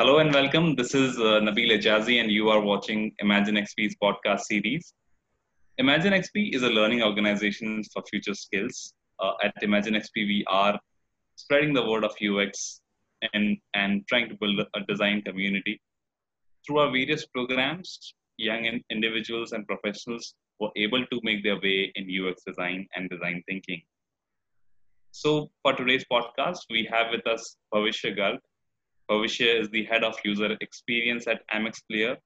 hello and welcome. This is uh, Nabil Ejazi, and you are watching ImaginXP's podcast series. ImaginXP is a learning organization for future skills. Uh, at ImaginXP, we are spreading the word of UX and, and trying to build a design community. Through our various programs, young individuals and professionals were able to make their way in UX design and design thinking. So, for today's podcast, we have with us Bhavishya Garg, Bhavishya is the head of user experience at MX Player.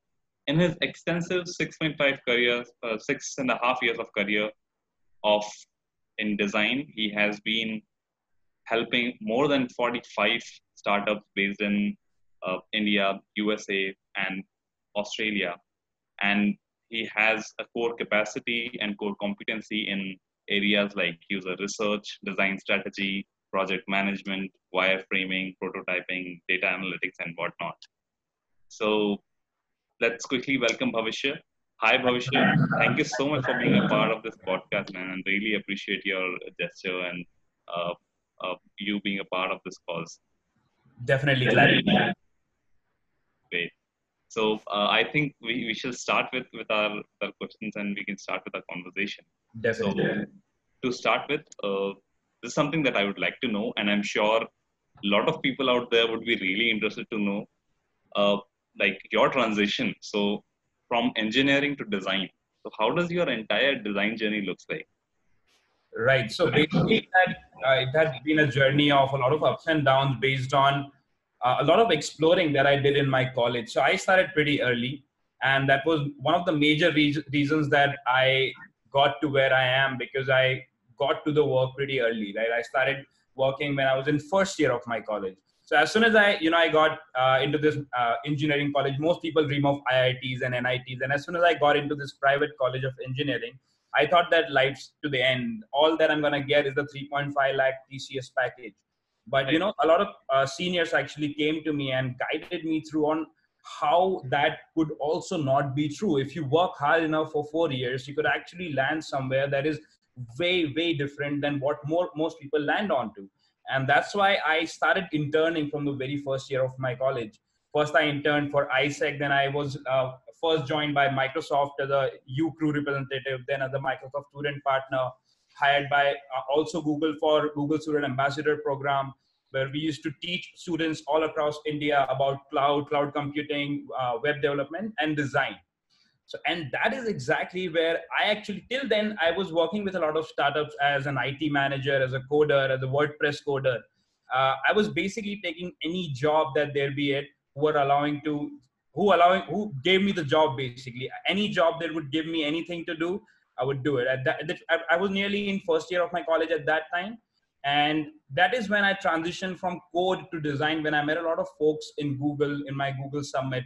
In his extensive 6.5 career, uh, six and a half years of career of in design, he has been helping more than 45 startups based in uh, India, USA, and Australia. And he has a core capacity and core competency in areas like user research, design strategy, project management, wireframing, prototyping, data analytics, and whatnot. So let's quickly welcome Bhavishya. Hi, Bhavishya. Thank you so much for being a part of this podcast, man, and really appreciate your gesture and uh, uh, you being a part of this cause. Definitely glad. Great. So uh, I think we, we shall start with, with our, our questions and we can start with our conversation. Definitely. So, to start with, uh, this is something that I would like to know, and I'm sure a lot of people out there would be really interested to know, uh, like your transition. So from engineering to design. So how does your entire design journey looks like? Right. So basically, that, uh, it had been a journey of a lot of ups and downs based on uh, a lot of exploring that I did in my college. So I started pretty early, and that was one of the major re- reasons that I got to where I am because I got to the work pretty early, right? I started working when I was in first year of my college. So as soon as I, you know, I got uh, into this uh, engineering college, most people dream of IITs and NITs. And as soon as I got into this private college of engineering, I thought that life's to the end. All that I'm gonna get is the 3.5 lakh TCS package. But you know, a lot of uh, seniors actually came to me and guided me through on how that could also not be true. If you work hard enough for four years, you could actually land somewhere that is way way different than what more most people land onto. And that's why i started interning from the very first year of my college. First i interned for isec then i was uh, first joined by microsoft as a u crew representative then as a microsoft student partner hired by uh, also google for google student ambassador program where we used to teach students all across india about cloud cloud computing uh, web development and design so, and that is exactly where I actually, till then, I was working with a lot of startups as an IT manager, as a coder, as a WordPress coder. Uh, I was basically taking any job that there be it who were allowing to, who allowing, who gave me the job basically. Any job that would give me anything to do, I would do it. At that, I was nearly in first year of my college at that time. And that is when I transitioned from code to design when I met a lot of folks in Google, in my Google Summit.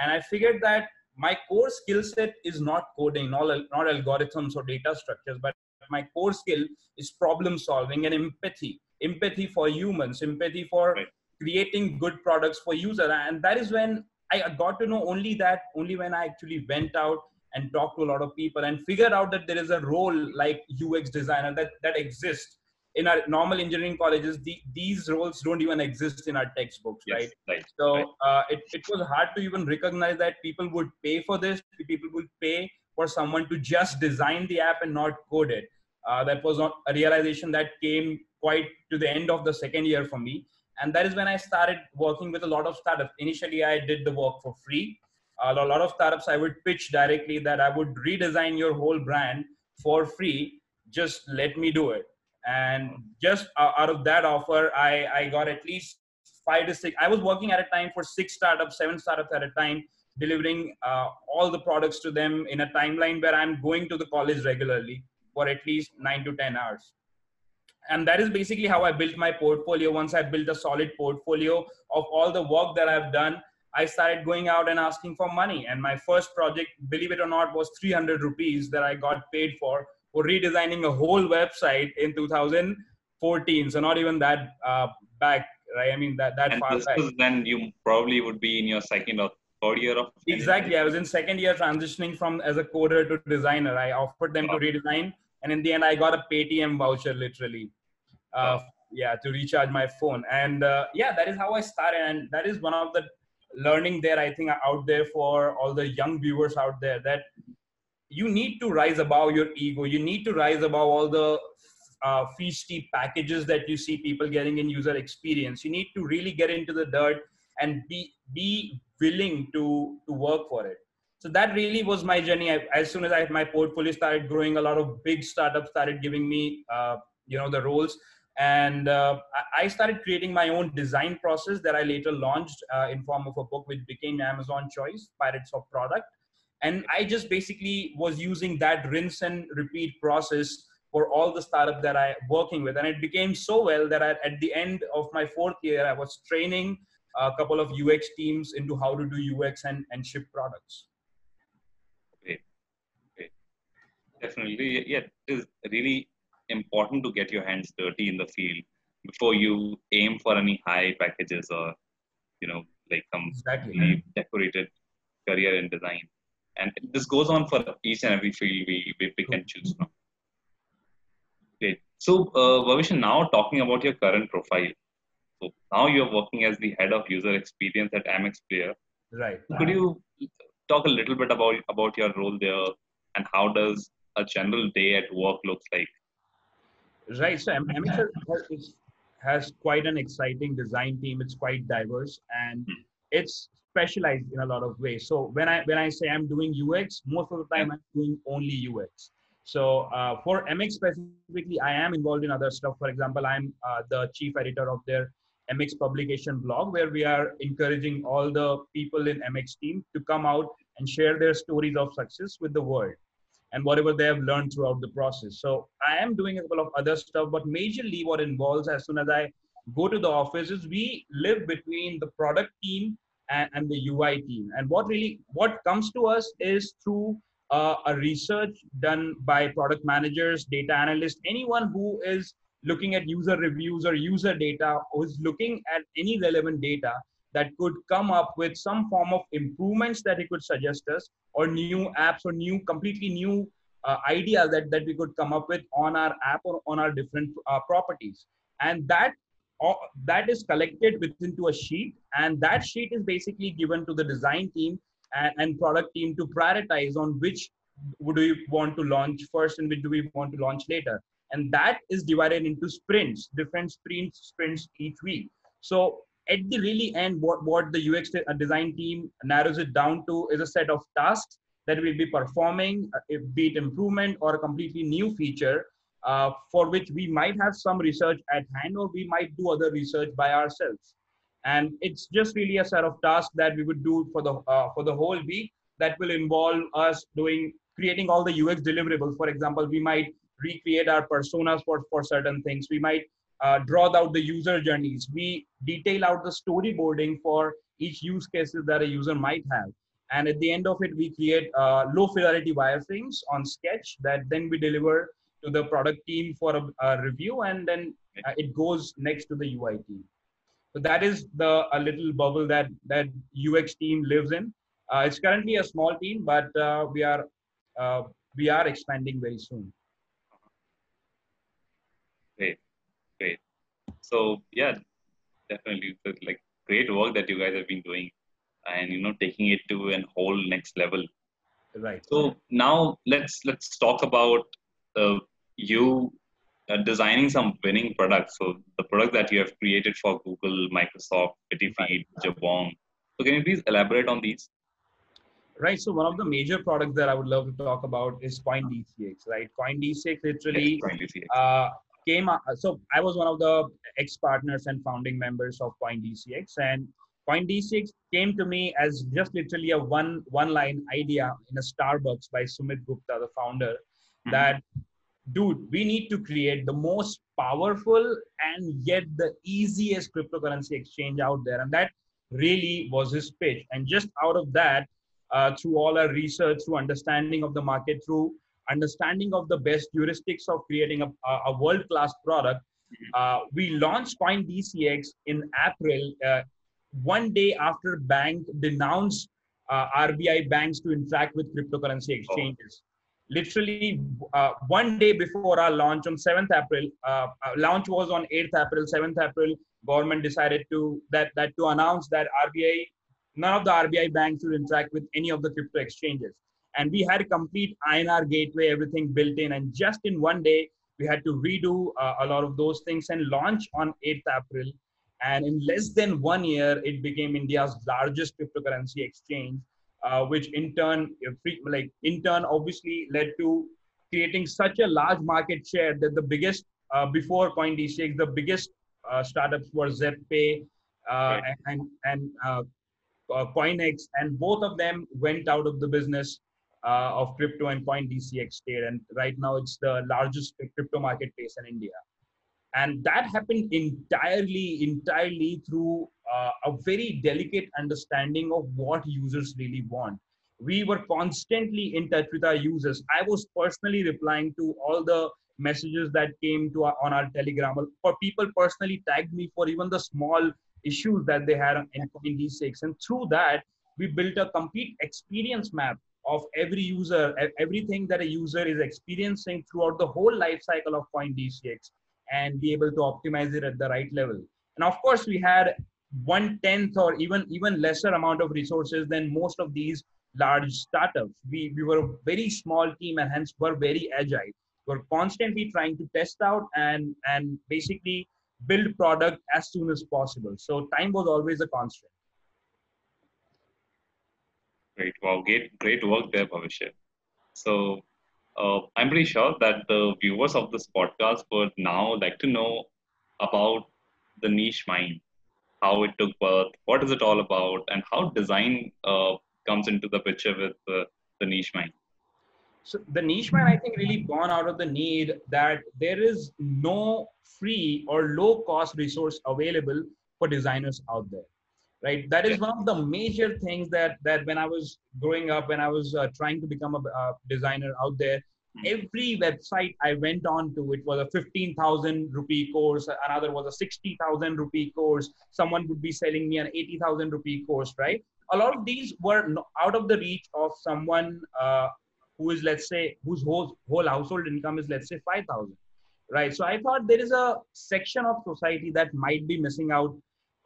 And I figured that my core skill set is not coding, not, not algorithms or data structures, but my core skill is problem solving and empathy, empathy for humans, empathy for right. creating good products for user. And that is when I got to know only that, only when I actually went out and talked to a lot of people and figured out that there is a role like UX designer that, that exists in our normal engineering colleges, the, these roles don't even exist in our textbooks, yes, right? right? So right. Uh, it, it was hard to even recognize that people would pay for this. People would pay for someone to just design the app and not code it. Uh, that was not a realization that came quite to the end of the second year for me. And that is when I started working with a lot of startups. Initially, I did the work for free. Uh, a lot of startups, I would pitch directly that I would redesign your whole brand for free. Just let me do it and just uh, out of that offer i i got at least five to six i was working at a time for six startups seven startups at a time delivering uh, all the products to them in a timeline where i'm going to the college regularly for at least 9 to 10 hours. And that is basically how i built my portfolio. Once i built a solid portfolio of all the work that i've done i started going out and asking for money. And my first project believe it or not was 300 rupees that i got paid for for redesigning a whole website in 2014. So not even that uh, back, right? I mean that that and far this back. Was then you probably would be in your second or third year of exactly. I was in second year transitioning from as a coder to designer. I offered them to redesign, and in the end, I got a Paytm voucher literally. Uh. Yeah, to recharge my phone, and uh, yeah, that is how I started, and that is one of the learning there i think out there for all the young viewers out there that you need to rise above your ego. You need to rise above all the uh, packages that you see people getting in user experience. You need to really get into the dirt and be be willing to to work for it. So that really was my journey. I, as soon as I, my portfolio started growing a lot of big startups started giving me uh, you know the roles. And uh, i started creating my own design process that i later launched uh, in form of a book which became amazon choice pirates of product and i just basically was using that rinse and repeat process for all the startup that i working with and it became so well that I, at the end of my fourth year i was training a couple of ux teams into how to do ux and, and ship products Great. Great. Definitely. Yeah, it is really important to get your hands dirty in the field before you aim for any high packages or, you know, like some exactly. decorated career in design. And this goes on for each and every field we, we pick and choose from. Great. So, uh, Bhavishan, now talking about your current profile. So now you're working as the head of user experience at MX Player. Right. Could you talk a little bit about about your role there and how does a general day at work looks like? Right. So MX has, has quite an exciting design team. It's quite diverse and Hmm. it's specialized in a lot of ways. So when I when I say I'm doing UX, most of the time I'm doing only UX. So uh, for MX specifically, I am involved in other stuff. For example, I'm uh, the chief editor of their MX publication blog, where we are encouraging all the people in MX team to come out and share their stories of success with the world and whatever they have learned throughout the process. So I am doing a couple of other stuff, but majorly what involves as soon as I go to the office is we live between the product team and, and the UI team. And what really what comes to us is through uh, a research done by product managers, data analysts, anyone who is looking at user reviews or user data, who is looking at any relevant data that could come up with some form of improvements that he could suggest us or new apps or new completely new uh, idea that, that we could come up with on our app or on our different uh, properties and that uh, that is collected within to a sheet and that sheet is basically given to the design team and, and product team to prioritize on which do we want to launch first and which do we want to launch later. And that is divided into sprints different sprints sprints each week. So at the really end what, what the ux design team narrows it down to is a set of tasks that we'll be performing be it improvement or a completely new feature uh, for which we might have some research at hand or we might do other research by ourselves. And it's just really a set of tasks that we would do for the uh, for the whole week that will involve us doing creating all the ux deliverables. For example we might recreate our personas for for certain things. We might uh, draw out the user journeys. We detail out the storyboarding for each use cases that a user might have. And at the end of it we create uh, low fidelity wireframes on sketch that then we deliver to the product team for a, a review and then uh, it goes next to the ui team. So that is the a little bubble that that ux team lives in. Uh, it's currently a small team but uh, we are uh, we are expanding very soon. Great. Great. So yeah definitely like great work that you guys have been doing and you know taking it to an whole next level. Right. So now let's let's talk about uh, you are designing some winning products. So the product that you have created for google microsoft Petitfeed, jabong. So can you please elaborate on these? Right so one of the major products that i would love to talk about is coin dcx right coin dcx literally uh, came so i was one of the ex partners and founding members of coin dcx and coin dcx came to me as just literally a one one line idea in a starbucks by sumit gupta the founder mm-hmm. that dude we need to create the most powerful and yet the easiest cryptocurrency exchange out there. And that really was his pitch. And just out of that uh, through all our research, through understanding of the market, through understanding of the best heuristics of creating a, a world-class product, uh, we launched Coin DCX in April, uh, one day after bank denounced uh, RBI banks to interact with cryptocurrency exchanges. Literally uh, one day before our launch on 7th April, uh, launch was on 8th April, 7th April, government decided to that that to announce that RBI none of the RBI banks will interact with any of the crypto exchanges. And we had a complete INR gateway, everything built in. And just in one day, we had to redo uh, a lot of those things and launch on 8th April. And in less than one year, it became India's largest cryptocurrency exchange, uh, which in turn, like in turn, obviously led to creating such a large market share that the biggest uh, before CoinDCX, the biggest uh, startups were Zebpay uh, right. and and uh, uh, Koinex, and both of them went out of the business uh, of crypto and CoinDCX stayed. And right now, it's the largest crypto marketplace in India. And that happened entirely, entirely through Uh, a very delicate understanding of what users really want we were constantly in touch with our users. I was personally replying to all the messages that came to our, on our telegram for people personally tagged me for even the small issues that they had in CoinDCX. And through that, we built a complete experience map of every user, everything that a user is experiencing throughout the whole life cycle of CoinDCX and be able to optimize it at the right level. And of course, we had one tenth or even even lesser amount of resources than most of these large startups. We, we were a very small team and hence were very agile. We're constantly trying to test out and, and basically build product as soon as possible. So time was always a constant. Great. Wow. Great, great work there, Bhavishya. So uh, I'm pretty sure that the viewers of this podcast would now like to know about the niche mind, how it took birth, what is it all about, and how design uh, comes into the picture with uh, the niche mind? So the niche mind, I think, really born out of the need that there is no free or low cost resource available for designers out there right that is one of the major things that that when i was growing up when i was uh, trying to become a, a, designer out there. Every website i went on to it was a 15000 rupee course another was a 60000 rupee course someone would be selling me an 80000 rupee course right? A lot of these were out of the reach of someone uh, who is let's say whose whole, whole household income is let's say 5000 right? So i thought there is a section of society that might be missing out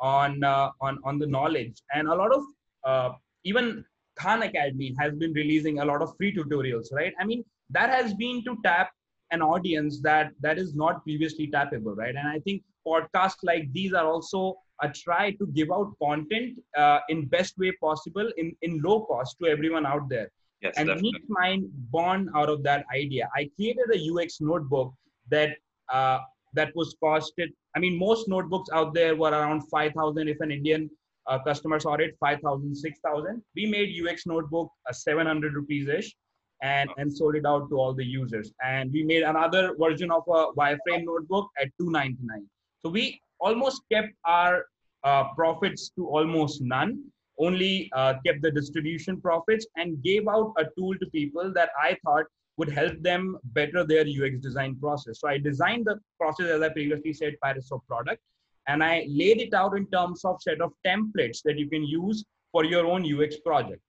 on uh, on on the knowledge. And a lot of uh, even khan academy has been releasing a lot of free tutorials right? I mean that has been to tap an audience that that is not previously tappable right and i think podcasts like these are also a try to give out content uh, in best way possible in, in low cost to everyone out there. Yes, and definitely. Niche Mind born out of that idea. I created a UX notebook that uh, that was costed. I mean, most notebooks out there were around 5,000. If an Indian uh, customer saw it, 5,000, 6,000. We made UX notebook a uh, 700 rupees ish and, and sold it out to all the users. And we made another version of a wireframe notebook at 299. So we almost kept our uh, profits to almost none, only uh, kept the distribution profits and gave out a tool to people that I thought would help them better their UX design process. So I designed the process, as I previously said, Pirates of product, and I laid it out in terms of set of templates that you can use for your own UX project.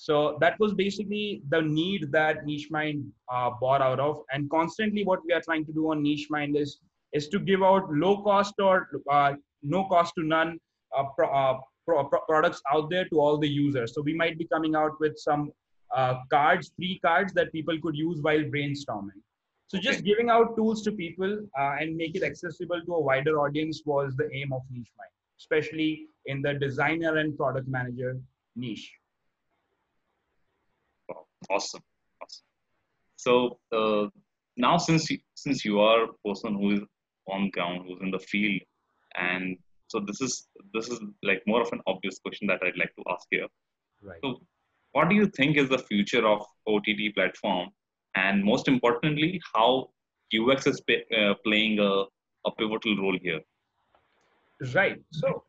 So that was basically the need that Niche Mind uh, bought out of. And constantly, what we are trying to do on Niche Mind is is to give out low cost or uh, no cost to none uh, pro, uh, pro, pro products out there to all the users. So we might be coming out with some uh, cards, free cards that people could use while brainstorming. So just giving out tools to people uh, and make it accessible to a wider audience was the aim of Niche Mind, especially in the designer and product manager niche. Awesome. awesome. So uh, now, since you, since you are a person who is on ground, who's in the field. And so this is this is like more of an obvious question that I'd like to ask here. Right. So what do you think is the future of OTT platform? And most importantly, how UX is pay, uh, playing a, a pivotal role here? Right. So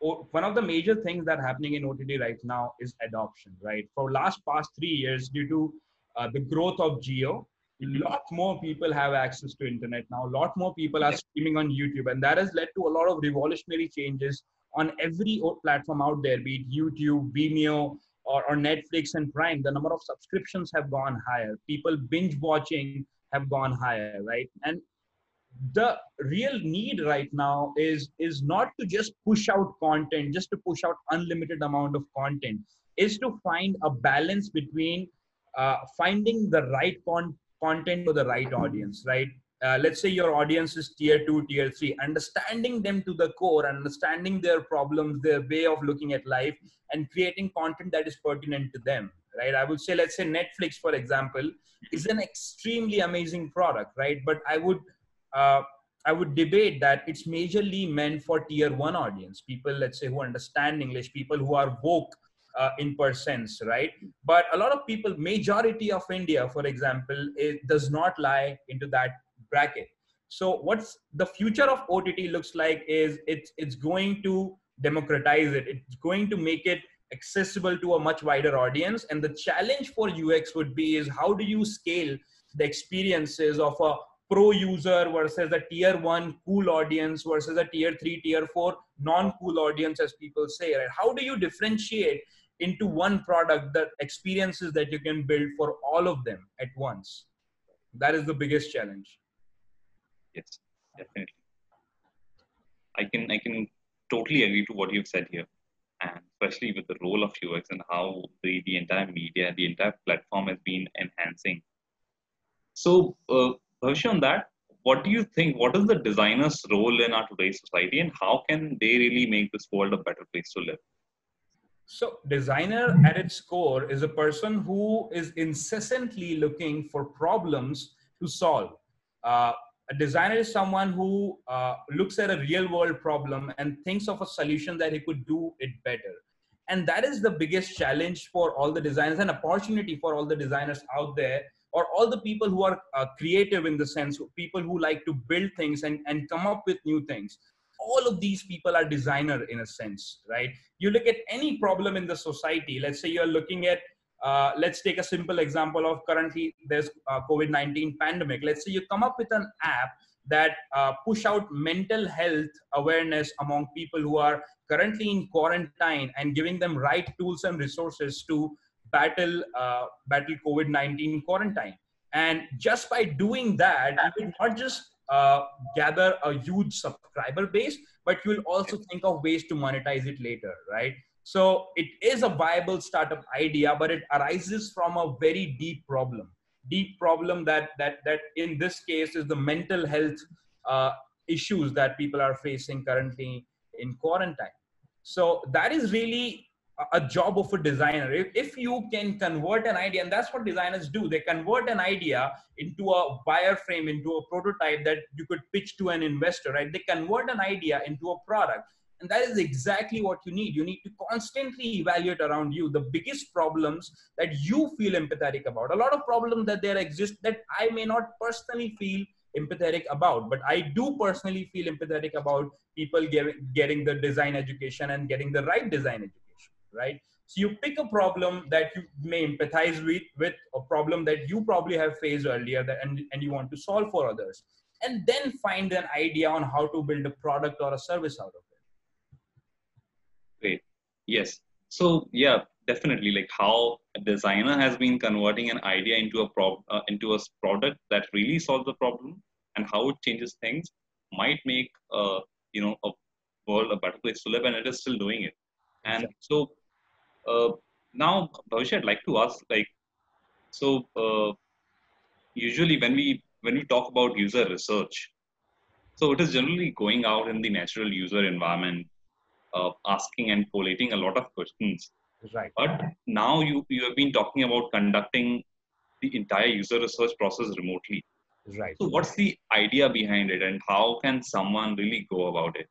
one of the major things that happening in OTT right now is adoption, right? For last past three years, due to uh, the growth of Jio a lot more people have access to internet now. A lot more people are streaming on youtube and that has led to a lot of revolutionary changes on every platform out there be it youtube vimeo or, or netflix and prime. The number of subscriptions have gone higher. People binge watching have gone higher right? And the real need right now is is not to just push out content just to push out unlimited amount of content is to find a balance between uh, finding the right con- content for the right audience right? Uh, let's say your audience is tier 2 tier 3 understanding them to the core understanding their problems their way of looking at life and creating content that is pertinent to them right? I would say let's say netflix for example is an extremely amazing product right? But i would uh, I would debate that it's majorly meant for tier one audience, people, let's say, who understand English, people who are woke uh, in per sense, right? But a lot of people, majority of India, for example, it does not lie into that bracket. So what's the future of OTT looks like is it's it's going to democratize it. It's going to make it accessible to a much wider audience. And the challenge for UX would be is how do you scale the experiences of a pro user versus a tier one cool audience versus a tier three, tier four non cool audience, as people say, right? How do you differentiate into one product the experiences that you can build for all of them at once? That is the biggest challenge. Yes, definitely. I can I can totally agree to what you've said here, and especially with the role of UX and how the, the entire media, the entire platform has been enhancing. So, uh, Bhavishya, on that, what do you think? What is the designer's role in our today's society, and how can they really make this world a better place to live? So, designer at its core is a person who is incessantly looking for problems to solve. Uh, a designer is someone who uh, looks at a real world problem and thinks of a solution that he could do it better. And that is the biggest challenge for all the designers and opportunity for all the designers out there or all the people who are uh, creative in the sense people who like to build things and, and come up with new things. All of these people are designer in a sense right? You look at any problem in the society let's say you're looking at uh, let's take a simple example of currently there's uh, covid-19 pandemic. Let's say you come up with an app that uh, push out mental health awareness among people who are currently in quarantine and giving them right tools and resources to battle uh, battle COVID-19 quarantine. And just by doing that, you will not just uh, gather a huge subscriber base, but you will also think of ways to monetize it later, right? So it is a viable startup idea, but it arises from a very deep problem. Deep problem that that that in this case is the mental health uh, issues that people are facing currently in quarantine. So that is really a job of a designer. If, if you can convert an idea and that's what designers do they convert an idea into a wireframe into a prototype that you could pitch to an investor right? They convert an idea into a product and that is exactly what you need. You need to constantly evaluate around you the biggest problems that you feel empathetic about. A lot of problems that there exist that i may not personally feel empathetic about but i do personally feel empathetic about people getting, getting the design education and getting the right design education right? So you pick a problem that you may empathize with, with a problem that you probably have faced earlier that, and, and you want to solve for others. And then find an idea on how to build a product or a service out of it. Great. Yes. So yeah, definitely like how a designer has been converting an idea into a pro- uh, into a product that really solves the problem and how it changes things might make uh, you know a world a better place to live and it is still doing it and so uh, now, Bhavishya, I'd like to ask, like, so uh, usually when we when we talk about user research, so it is generally going out in the natural user environment, uh, asking and collating a lot of questions. Right. But now you you have been talking about conducting the entire user research process remotely. Right. So what's the idea behind it, and how can someone really go about it?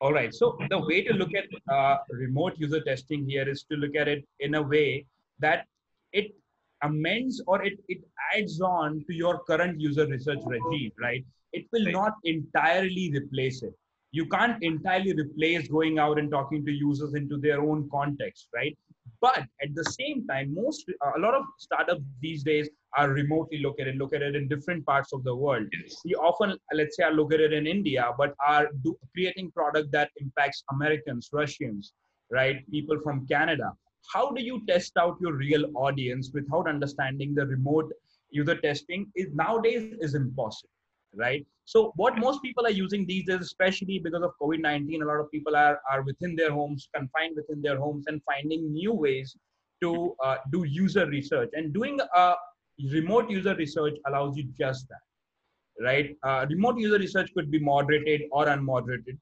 All right. So the way to look at uh, remote user testing here is to look at it in a way that it amends or it, it adds on to your current user research regime, right? It will right. not entirely replace it. You can't entirely replace going out and talking to users into their own context, right? But at the same time, most a lot of startups these days are remotely located, located in different parts of the world. We often, let's say, are located in India, but are do, creating product that impacts Americans, Russians, right? People from Canada. How do you test out your real audience without understanding the remote user testing? Is nowadays is impossible. Right? So what most people are using these days, especially because of COVID-19, a lot of people are, are within their homes, confined within their homes and finding new ways to uh, do user research. And doing a remote user research allows you just that, right? Uh, remote user research could be moderated or unmoderated.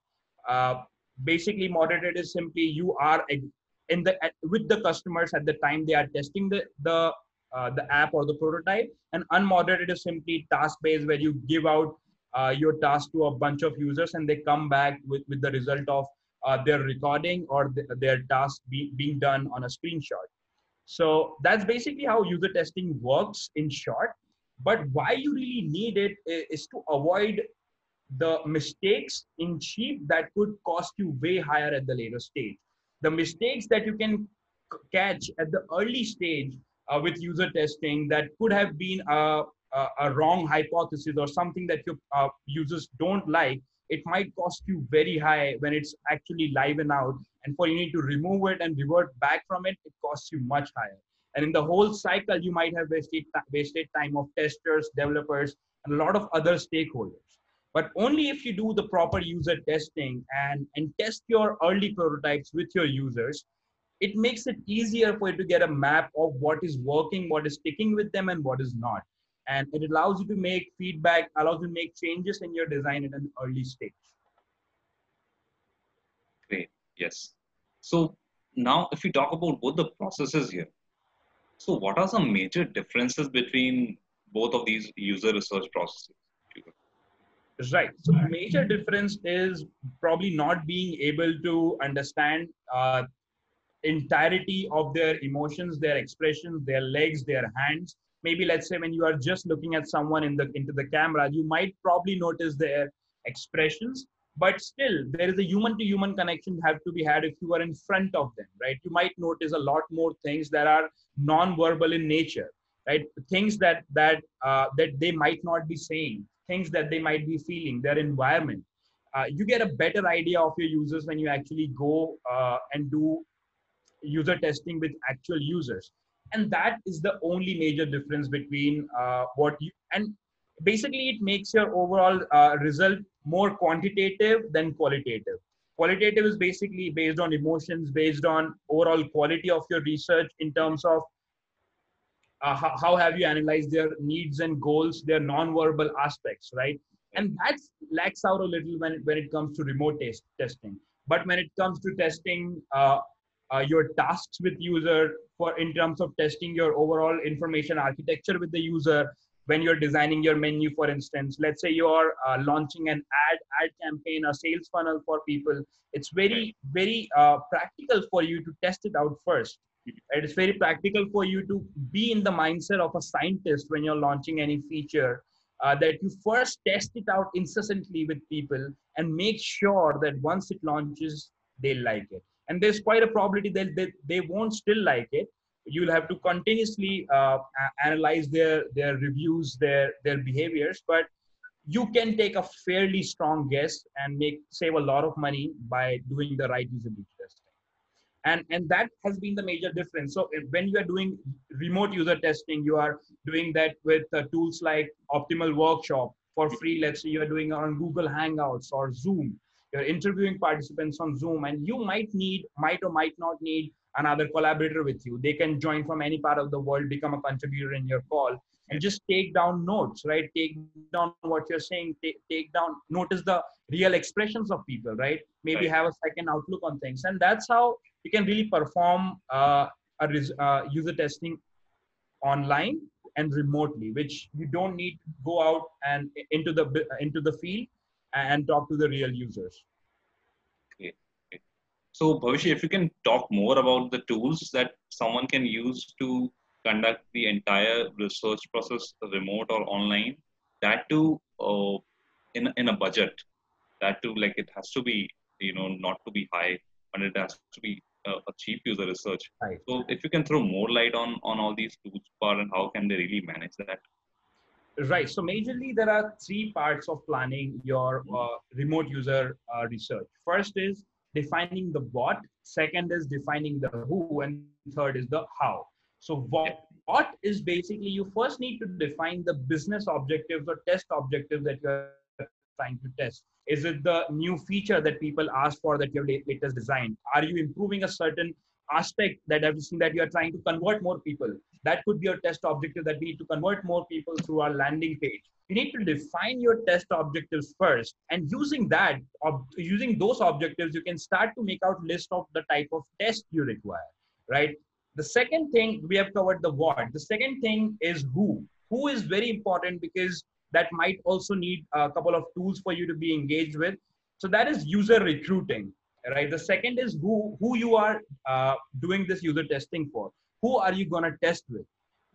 Uh, basically, moderated is simply you are in the with the customers at the time they are testing the the uh, the app or the prototype. And unmoderated is simply task based where you give out uh, your task to a bunch of users and they come back with, with the result of uh, their recording or th- their task be, being done on a screenshot. So that's basically how user testing works in short. But why you really need it is to avoid the mistakes in chief that could cost you way higher at the later stage. The mistakes that you can catch at the early stage uh, with user testing that could have been a, a, a wrong hypothesis or something that your uh, users don't like, it might cost you very high when it's actually live and out. And for you need to remove it and revert back from it, it costs you much higher. And in the whole cycle, you might have wasted, wasted time of testers, developers, and a lot of other stakeholders. But only if you do the proper user testing and, and test your early prototypes with your users, it makes it easier for you to get a map of what is working, what is sticking with them, and what is not. And it allows you to make feedback, allows you to make changes in your design at an early stage. Great. Yes. So now, if we talk about both the processes here, so what are some major differences between both of these user research processes? Right. So major difference is probably not being able to understand uh, entirety of their emotions, their expressions, their legs, their hands. Maybe let's say when you are just looking at someone in the into the camera, you might probably notice their expressions, but still there is a human to human connection have to be had if you are in front of them, right? You might notice a lot more things that are non-verbal in nature, right? Things that that uh, that they might not be saying, things that they might be feeling, their environment. Uh, you get a better idea of your users when you actually go uh, and do user testing with actual users. And that is the only major difference between uh, what you and basically it makes your overall uh, result more quantitative than qualitative. Qualitative is basically based on emotions based on overall quality of your research in terms of uh, how, how, have you analyzed their needs and goals their non-verbal aspects right? And that lacks out a little when, when it comes to remote test, testing. But when it comes to testing uh, your tasks with user for in terms of testing your overall information architecture with the user when you're designing your menu for instance. Let's say you're uh, launching an ad ad campaign a sales funnel for people. It's very very uh, practical for you to test it out first. It's very practical for you to be in the mindset of a scientist when you're launching any feature uh, that you first test it out incessantly with people and make sure that once it launches they like it and there's quite a probability that they, they won't still like it. You'll have to continuously uh, analyze their their reviews their their behaviors. But you can take a fairly strong guess and make save a lot of money by doing the right usability testing and and that has been the major difference. So when you are doing remote user testing you are doing that with uh, tools like optimal workshop. For free let's say you're doing on google hangouts or zoom you're interviewing participants on zoom and you might need might or might not need another collaborator with you. They can join from any part of the world become a contributor in your call. And just take down notes right? Take down what you're saying. Take, take down notice the real expressions of people right? Maybe right. have a second outlook on things. And that's how you can really perform uh, a uh, user testing online and remotely which you don't need to go out and into the into the field and talk to the real users. Okay. So, Bhavishi, if you can talk more about the tools that someone can use to conduct the entire research process remote or online, that too uh, in, in a budget, that too, like it has to be, you know, not to be high, but it has to be a, a cheap user research. Right. So, if you can throw more light on, on all these tools part and how can they really manage that? Right. So majorly there are three parts of planning your uh, remote user uh, research. First is defining the what. Second is defining the who, and third is the how. So what what is basically you first need to define the business objectives or test objectives that you're trying to test. Is it the new feature that people ask for that your latest design? Are you improving a certain aspect that I've seen that you are trying to convert more people? That could be your test objective that we need to convert more people through our landing page. You need to define your test objectives first, and using that, using those objectives, you can start to make out list of the type of test you require, right? The second thing we have covered the what. The second thing is who. Who is very important because that might also need a couple of tools for you to be engaged with. So that is user recruiting, right? The second is who who you are uh, doing this user testing for. Who are you gonna test with?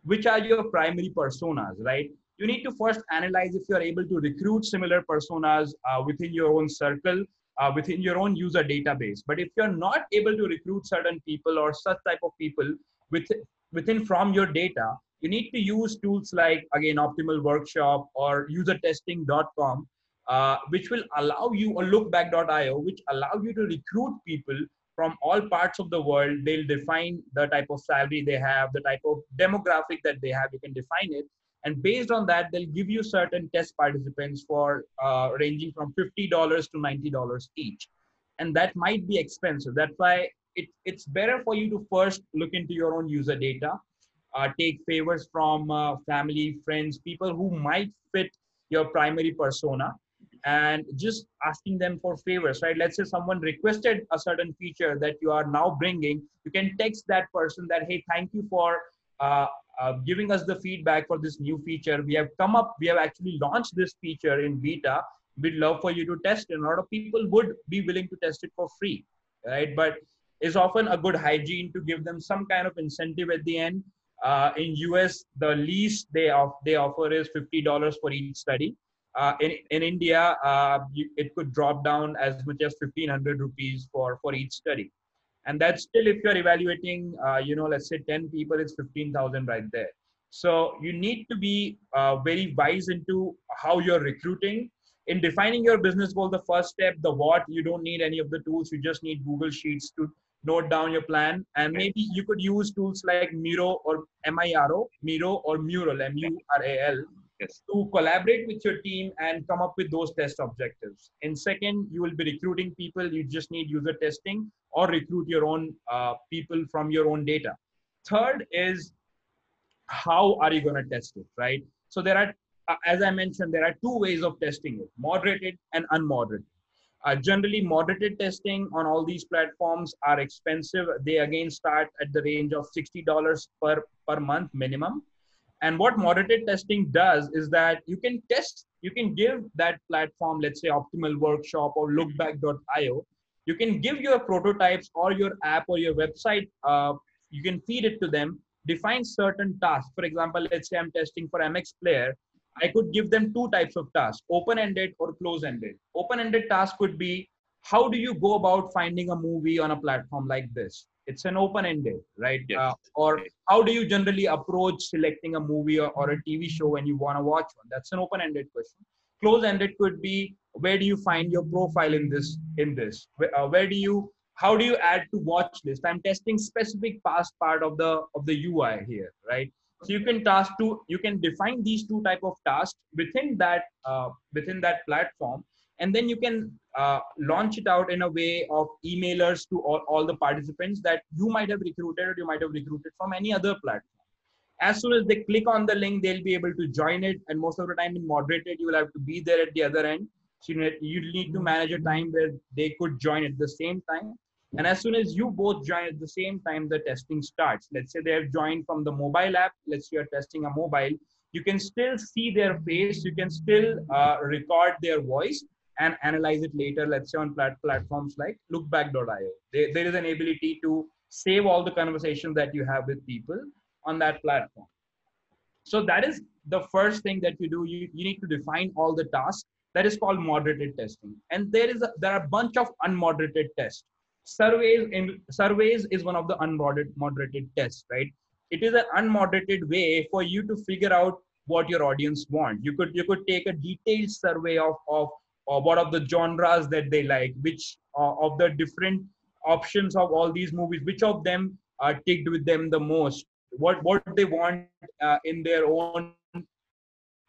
Which are your primary personas, right? You need to first analyze if you are able to recruit similar personas uh, within your own circle uh, within your own user database. But if you're not able to recruit certain people or such type of people with, within from your data, you need to use tools like, again, Optimal Workshop or usertesting.com, uh, which will allow you, or lookback.io, which allow you to recruit people from all parts of the world. They'll define the type of salary they have, the type of demographic that they have. You can define it and based on that they'll give you certain test participants for uh, ranging from $50 to $90 each and that might be expensive that's why it, it's better for you to first look into your own user data uh, take favors from uh, family friends people who might fit your primary persona and just asking them for favors right let's say someone requested a certain feature that you are now bringing you can text that person that hey thank you for uh, uh, giving us the feedback for this new feature. We have come up, we have actually launched this feature in beta. We'd love for you to test it. A lot of people would be willing to test it for free, right? But it's often a good hygiene to give them some kind of incentive at the end. Uh, in US, the least they, off, they offer is $50 for each study. Uh, in, in India, uh, you, it could drop down as much as 1500 rupees for, for each study. And that's still if you're evaluating uh, you know let's say 10 people it's 15000 right there. So you need to be uh, very wise into how you're recruiting. In defining your business goal the first step the what you don't need any of the tools. You just need google sheets to note down your plan. And maybe you could use tools like miro or miro miro or mural m-u-r-a-l yes. to collaborate with your team and come up with those test objectives. In second, you will be recruiting people. You just need user testing or recruit your own uh, people from your own data. Third is how are you going to test it, right? So there are, uh, as I mentioned, there are two ways of testing it, moderated and unmoderated. Uh, generally, moderated testing on all these platforms are expensive. They again start at the range of $60 per, per month minimum and what moderated testing does is that you can test, you can give that platform, let's say Optimal Workshop or Lookback.io, you can give your prototypes or your app or your website, uh, you can feed it to them, define certain tasks. For example, let's say I'm testing for MX Player. I could give them two types of tasks, open-ended or close-ended. Open-ended task would be, how do you go about finding a movie on a platform like this? It's an open ended right? Yes. uh, or how do you generally approach selecting a movie or, or a tv show when you want to watch one? That's an open ended question. Close ended could be where do you find your profile in this in this? Where, uh, where do you how do you add to watch list? I'm testing specific past part of the of the ui here right? So you can task to you can define these two type of tasks within that uh, within that platform and then you can uh, launch it out in a way of emailers to all, all the participants that you might have recruited or you might have recruited from any other platform. As soon as they click on the link they'll be able to join it. And most of the time in moderated you will have to be there at the other end. So you need, to manage a time where they could join at the same time. And as soon as you both join at the same time the testing starts. Let's say they have joined from the mobile app. Let's say you're testing a mobile. You can still see their face. You can still uh, record their voice and analyze it later, let's say on plat- platforms like lookback.io. There, there is an ability to save all the conversations that you have with people on that platform. So that is the first thing that you do. You, you need to define all the tasks. That is called moderated testing. And there is a, there are a bunch of unmoderated tests. Surveys in surveys is one of the unmoderated moderated tests, right? It is an unmoderated way for you to figure out what your audience want. You could you could take a detailed survey of, of or what are the genres that they like, which uh, of the different options of all these movies, which of them uh, ticked with them the most. what what they want uh, in their own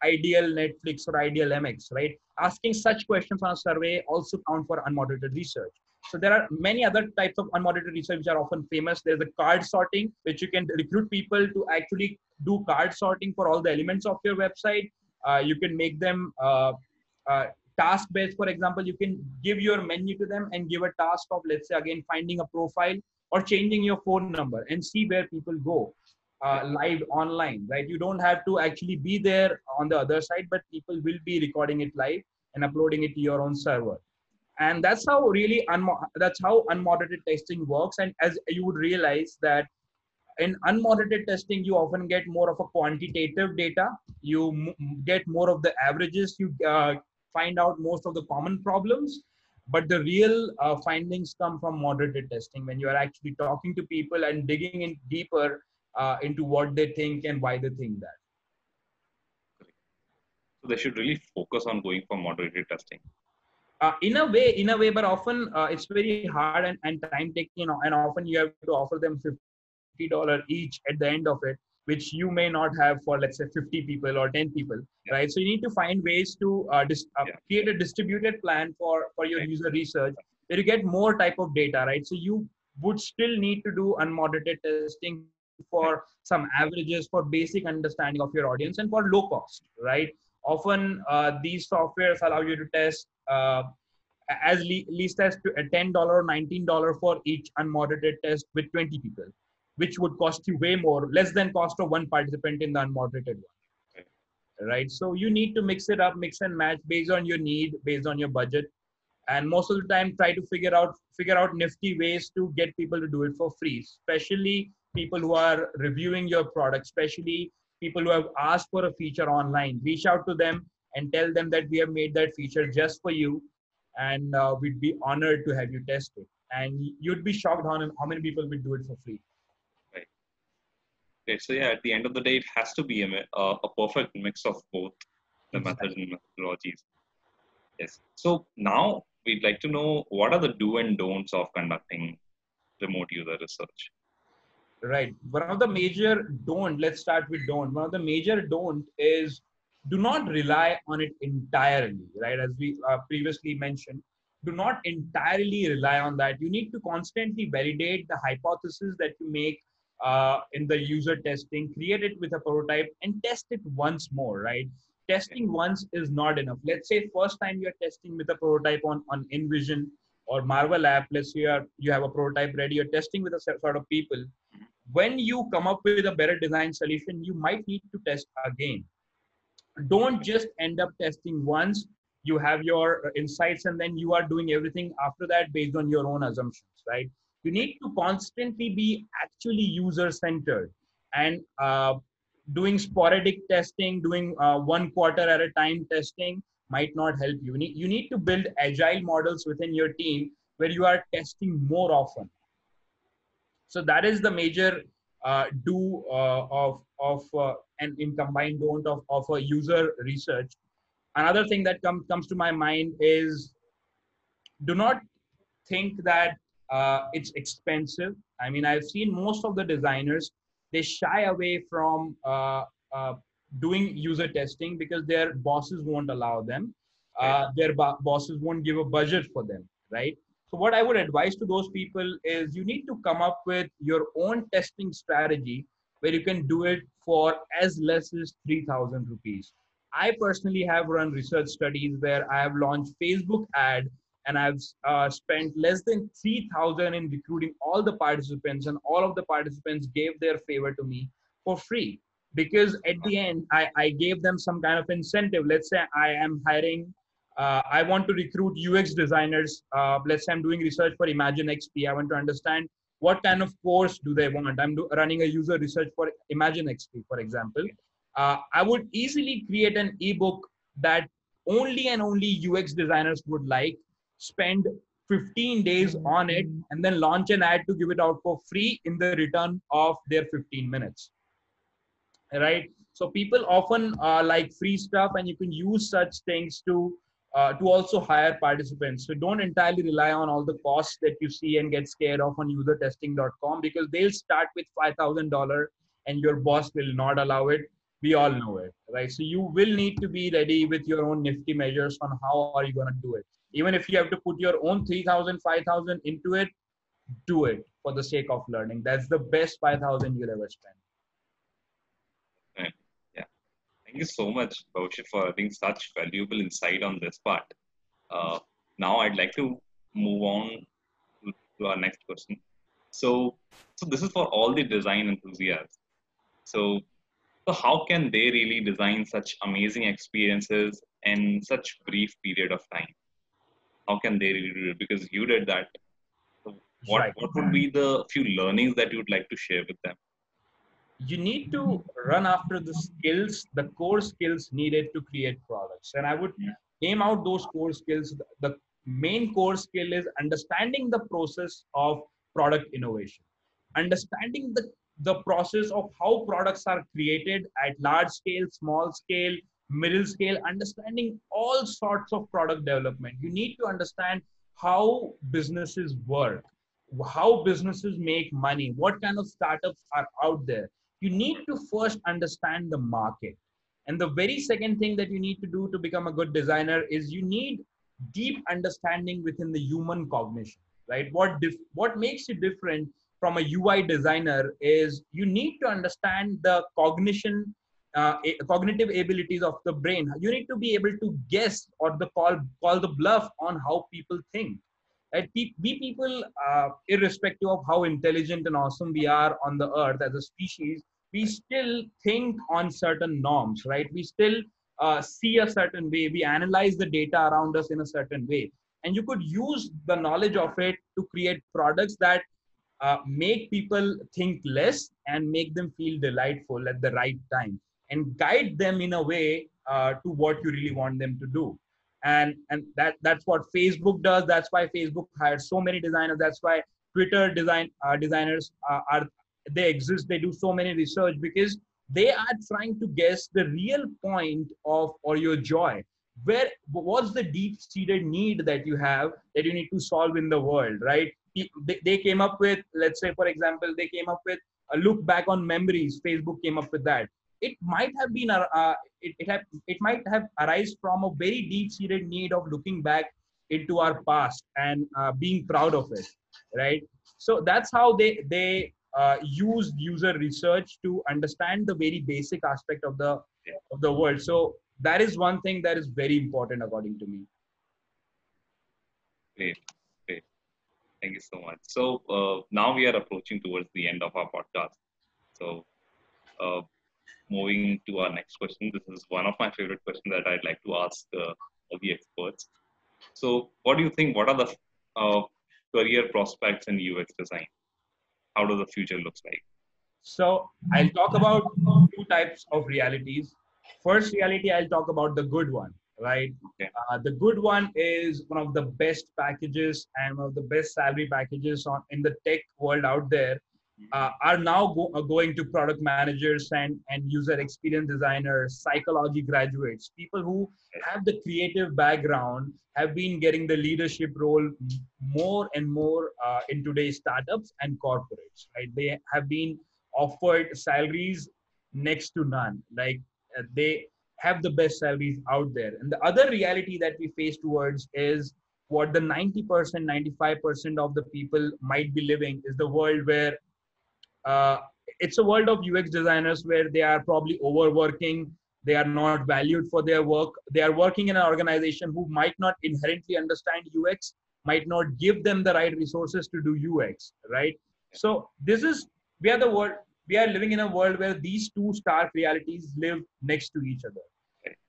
ideal Netflix or ideal MX, right? Asking such questions on a survey also count for unmoderated research. So there are many other types of unmoderated research which are often famous. There's the card sorting, which you can recruit people to actually do card sorting for all the elements of your website. Uh, you can make them uh, uh, task based. For example, you can give your menu to them and give a task of, let's say, again, finding a profile or changing your phone number and see where people go uh, live online, right? You don't have to actually be there on the other side, but people will be recording it live and uploading it to your own server. And that's how really unmo- that's how unmoderated testing works. And as you would realize that in unmoderated testing, you often get more of a quantitative data. You m- get more of the averages. You uh, find out most of the common problems but the real uh, findings come from moderated testing when you are actually talking to people and digging in deeper uh, into what they think and why they think that. So they should really focus on going for moderated testing. Uh, in a way, in a way, but often uh, it's very hard and, and time taking, you know, and often you have to offer them fifty dollar each at the end of it, which you may not have for let's say fifty people or ten people, yeah. right? So you need to find ways to uh, dis- uh, yeah. create a distributed plan for for your right. user research where you get more type of data, right? So you would still need to do unmoderated testing for some averages for basic understanding of your audience and for low cost right often uh, these softwares allow you to test uh, as le- least as to $10 or $19 for each unmoderated test with 20 people which would cost you way more less than cost of one participant in the unmoderated one right so you need to mix it up mix and match based on your need based on your budget and most of the time try to figure out figure out nifty ways to get people to do it for free especially people who are reviewing your product, especially people who have asked for a feature online. Reach out to them and tell them that we have made that feature just for you, and uh, we'd be honored to have you test it. And you'd be shocked how, how many people will do it for free. Okay. So yeah, at the end of the day, it has to be a, a, a perfect mix of both the exactly. methods and methodologies. Yes. So now we'd like to know what are the do and don'ts of conducting remote user research right one of the major don't let's start with don't one of the major don't is do not rely on it entirely right as we uh, previously mentioned do not entirely rely on that you need to constantly validate the hypothesis that you make uh, in the user testing create it with a prototype and test it once more right testing once is not enough let's say first time you're testing with a prototype on on InVision or marvel app let's say you, are, you have a prototype ready you're testing with a sort of people when you come up with a better design solution, you might need to test again. Don't just end up testing once. You have your insights and then you are doing everything after that based on your own assumptions, right? You need to constantly be actually user centered and uh, doing sporadic testing, doing uh, one quarter at a time testing might not help you. You need, you need to build agile models within your team where you are testing more often so that is the major uh, do uh, of of uh, and in combined don't of, of a user research. Another thing that comes comes to my mind is do not think that uh, it's expensive. I mean, I've seen most of the designers they shy away from uh, uh, doing user testing because their bosses won't allow them. their bosses won't give a budget for them, right? So what I would advise to those people is you need to come up with your own testing strategy where you can do it for as less as 3000 rupees. I personally have run research studies where I have launched Facebook ad and I've uh, spent less than 3000 in recruiting all the participants and all of the participants gave their favor to me for free because at the end I, I gave them some kind of incentive. Let's say I am hiring uh, I want to recruit UX designers. Uh, let's say I'm doing research for ImaginXP. I want to understand what kind of course do they want. I'm do, running a user research for ImaginXP, for example. Uh, I would easily create an ebook that only and only UX designers would like, spend 15 days on it, and then launch an ad to give it out for free in the return of their 15 minutes. Right? So people often uh, like free stuff, and you can use such things to uh, to also hire participants. So don't entirely rely on all the costs that you see and get scared of on usertesting.com because they'll start with $5,000 and your boss will not allow it we all know it right so you will need to be ready with your own nifty measures on how are you going to do it even if you have to put your own 3000 5000 into it do it for the sake of learning. That's the best 5000 you'll ever spend. Yeah. Thank you so much Bhavishya, for having such valuable insight on this part. Uh, now i'd like to move on to, our next question. So so this is for all the design enthusiasts. So so how can they really design such amazing experiences in such brief period of time? How can they really do it? Because you did that. So what, right. what would be the few learnings that you'd like to share with them? You need to run after the skills, the core skills needed to create products. And I would yeah. name out those core skills. The main core skill is understanding the process of product innovation, understanding the the process of how products are created at large scale, small scale, middle scale, understanding all sorts of product development. You need to understand how businesses work, how businesses make money, what kind of startups are out there. You need to first understand the market. And the very second thing that you need to do to become a good designer is you need deep understanding within the human cognition, right? What dif- what makes you different from a UI designer is you need to understand the cognition, uh, cognitive abilities of the brain. You need to be able to guess or the call call the bluff on how people think. Right? We people, uh, irrespective of how intelligent and awesome we are on the earth as a species, we still think on certain norms, right? We still uh, see a certain way. We analyze the data around us in a certain way. And you could use the knowledge of it to create products that uh, make people think less and make them feel delightful at the right time and guide them in a way uh, to what you really want them to do. And and that that's what facebook does. That's why facebook hires so many designers. That's why twitter design uh, designers uh, are they exist. They do so many research because they are trying to guess the real point of or your joy. Where what's the deep seated need that you have that you need to solve in the world right? They came up with let's say for example they came up with a look back on memories. Facebook came up with that it might have been uh, it, it have it might have arise from a very deep seated need of looking back into our past and uh, being proud of it right so that's how they they uh, use user research to understand the very basic aspect of the of the world so that is one thing that is very important according to me Great, great Thank you so much. So uh, now we are approaching towards the end of our podcast. So uh, moving to our next question. This is one of my favorite questions that I'd like to ask uh, the experts. So what do you think? What are the uh, career prospects in UX design? How does the future looks like? So I'll talk about two types of realities. First reality, I'll talk about the good one right? Okay. Uh, the good one is one of the best packages and one of the best salary packages on in the tech world out there. Uh, are now go, uh, going to product managers and, and user experience designers, psychology graduates, people who have the creative background, have been getting the leadership role more and more uh, in today's startups and corporates. Right? They have been offered salaries next to none. Like uh, they have the best salaries out there. And the other reality that we face towards is what the 90%, 95% of the people might be living is the world where uh, it's a world of UX designers where they are probably overworking. They are not valued for their work. They are working in an organization who might not inherently understand UX, might not give them the right resources to do UX, right? So this is we are the world we are living in a world where these two stark realities live next to each other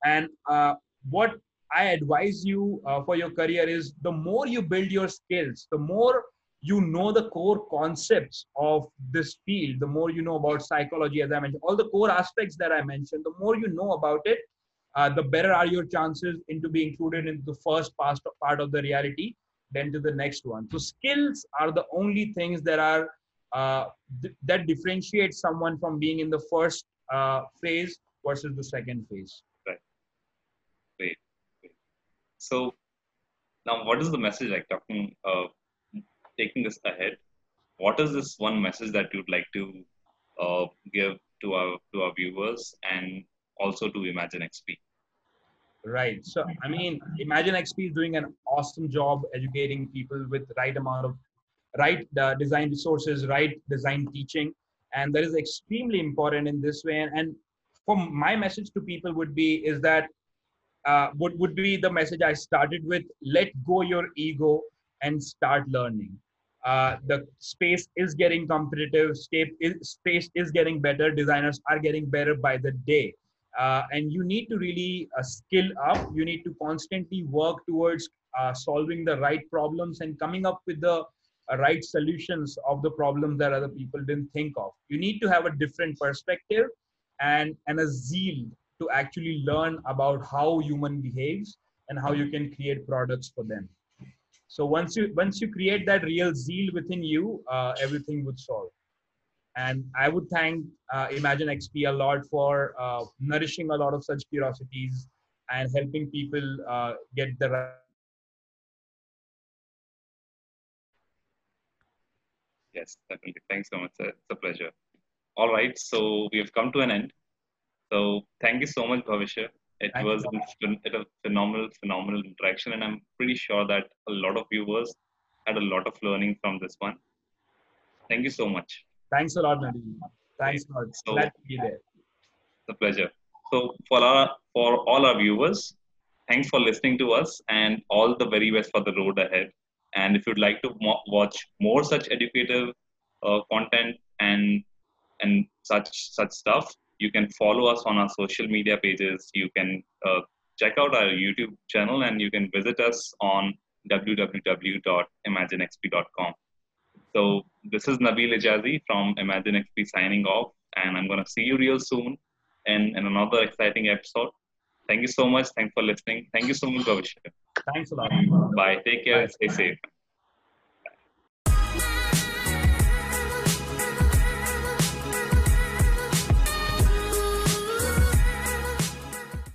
and uh, what I advise you uh, for your career is the more you build your skills, the more you know the core concepts of this field, the more you know about psychology, as I mentioned, all the core aspects that I mentioned, the more you know about it, uh, the better are your chances into being included in the first part of the reality than to the next one. So skills are the only things that are uh, th- that differentiate someone from being in the first uh, phase versus the second phase. Right. Great, great. So now, what is the message like talking, uh, taking this ahead? What is this one message that you'd like to uh, give to our to our viewers and also to ImaginXP? Right. So, I mean, ImaginXP is doing an awesome job educating people with right amount of right uh, design resources, right design teaching, and that is extremely important in this way. And, and for my message to people would be is that uh, would would be the message I started with: let go your ego and start learning. Uh, the space is getting competitive. Space is, getting better. Designers are getting better by the day uh, and you need to really uh, skill up you need to constantly work towards uh, solving the right problems and coming up with the uh, right solutions of the problems that other people didn't think of you need to have a different perspective and and a zeal to actually learn about how human behaves and how you can create products for them so once you once you create that real zeal within you uh, everything would solve and I would thank uh, ImaginXP a lot for uh, nourishing a lot of such curiosities and helping people uh, get the right. Yes, definitely. Thanks so much. It's a pleasure. All right, so we have come to an end. So thank you so much, Bhavishya. It was a phenomenal, phenomenal interaction, and I'm pretty sure that a lot of viewers had a lot of learning from this one. Thank you so much. Thanks a lot, Nadine. Thanks a lot. So, Glad to be there. It's a pleasure. So for our for all our viewers, thanks for listening to us and all the very best for the road ahead. And if you'd like to mo- watch more such educative uh, content and and such such stuff, you can follow us on our social media pages. You can uh, check out our YouTube channel and you can visit us on www.imaginxp.com. So this is Nabil Ejazi from ImaginXP signing off, and I'm going to see you real soon in, in another exciting episode. Thank you so much. Thanks for listening. Thank you so much, Bhavishya. Thanks a lot. Bye. Take care. Bye. Stay safe.